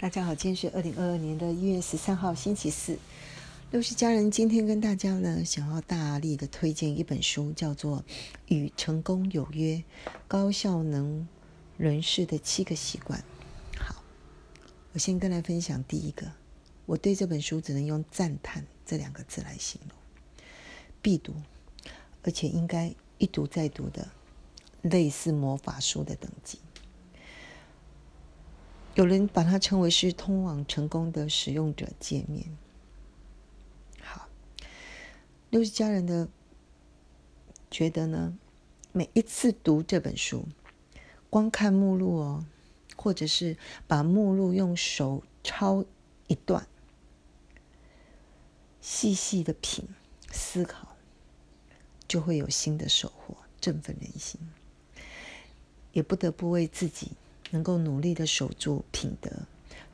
大家好，今天是二零二二年的一月十三号，星期四。六十家人今天跟大家呢，想要大力的推荐一本书，叫做《与成功有约：高效能人士的七个习惯》。好，我先跟来分享第一个，我对这本书只能用赞叹这两个字来形容，必读，而且应该一读再读的，类似魔法书的等级。有人把它称为是通往成功的使用者界面。好，六十家人的觉得呢，每一次读这本书，光看目录哦，或者是把目录用手抄一段，细细的品思考，就会有新的收获，振奋人心，也不得不为自己。能够努力的守住品德，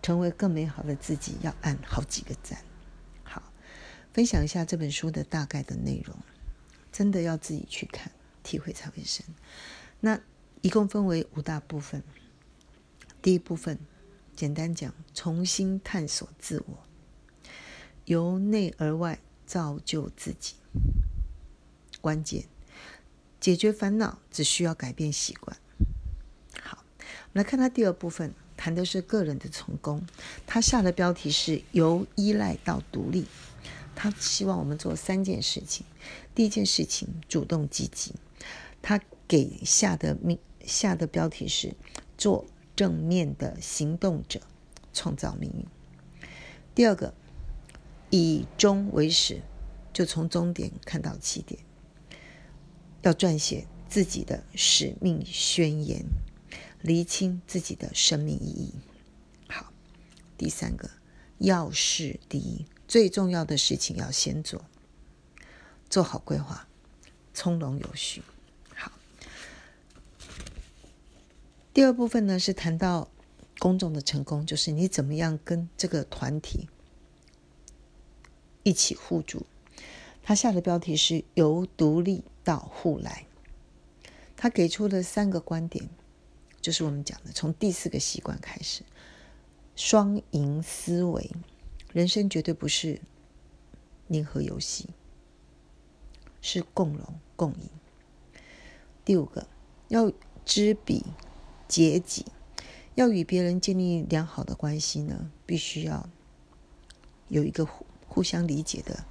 成为更美好的自己，要按好几个赞。好，分享一下这本书的大概的内容，真的要自己去看，体会才会深。那一共分为五大部分。第一部分，简单讲，重新探索自我，由内而外造就自己。关键，解决烦恼只需要改变习惯。好来看他第二部分，谈的是个人的成功。他下的标题是由依赖到独立。他希望我们做三件事情。第一件事情，主动积极。他给下的命下的标题是做正面的行动者，创造命运。第二个，以终为始，就从终点看到起点。要撰写自己的使命宣言。厘清自己的生命意义。好，第三个，要事第一，最重要的事情要先做，做好规划，从容有序。好，第二部分呢是谈到公众的成功，就是你怎么样跟这个团体一起互助。他下的标题是由独立到互来，他给出了三个观点。就是我们讲的，从第四个习惯开始，双赢思维，人生绝对不是零和游戏，是共荣共赢。第五个，要知彼解己，要与别人建立良好的关系呢，必须要有一个互互相理解的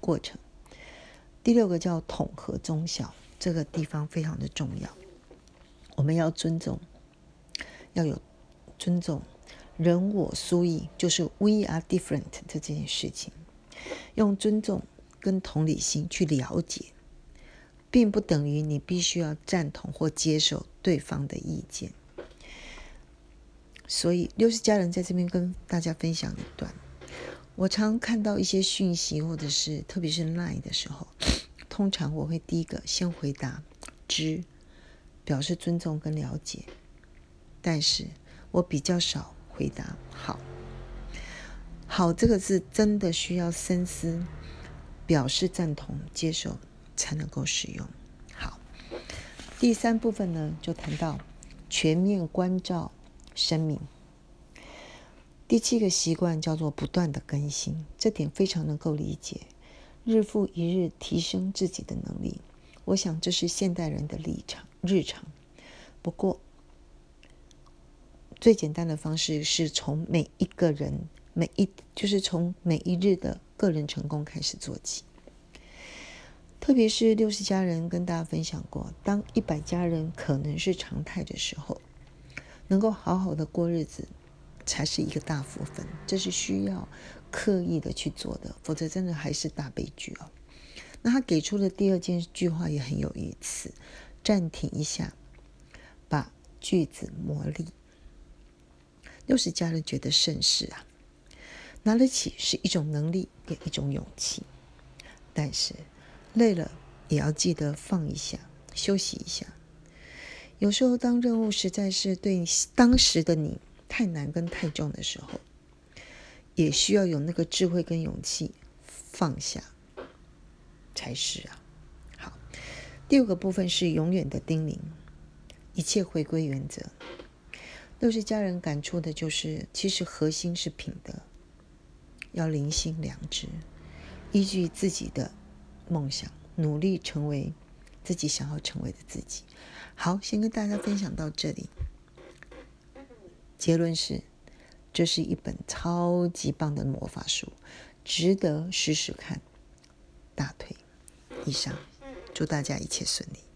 过程。第六个叫统合中小，这个地方非常的重要。我们要尊重，要有尊重，人我殊异，就是 we are different 的这件事情，用尊重跟同理心去了解，并不等于你必须要赞同或接受对方的意见。所以六十家人在这边跟大家分享一段，我常看到一些讯息，或者是特别是 lie 的时候，通常我会第一个先回答知。表示尊重跟了解，但是我比较少回答“好”。好这个字真的需要深思，表示赞同、接受才能够使用。好，第三部分呢，就谈到全面关照生命。第七个习惯叫做不断的更新，这点非常能够理解，日复一日提升自己的能力。我想这是现代人的立场。日常，不过最简单的方式是从每一个人每一就是从每一日的个人成功开始做起。特别是六十家人跟大家分享过，当一百家人可能是常态的时候，能够好好的过日子才是一个大福分。这是需要刻意的去做的，否则真的还是大悲剧哦。那他给出的第二件句话也很有意思。暂停一下，把句子磨砺。六十家人觉得盛世啊，拿得起是一种能力，也一种勇气。但是累了也要记得放一下，休息一下。有时候当任务实在是对当时的你太难跟太重的时候，也需要有那个智慧跟勇气放下，才是啊。第五个部分是永远的叮咛，一切回归原则。六十家人感触的就是，其实核心是品德，要灵心良知，依据自己的梦想，努力成为自己想要成为的自己。好，先跟大家分享到这里。结论是，这是一本超级棒的魔法书，值得试试看。大腿以上，祝大家一切顺利。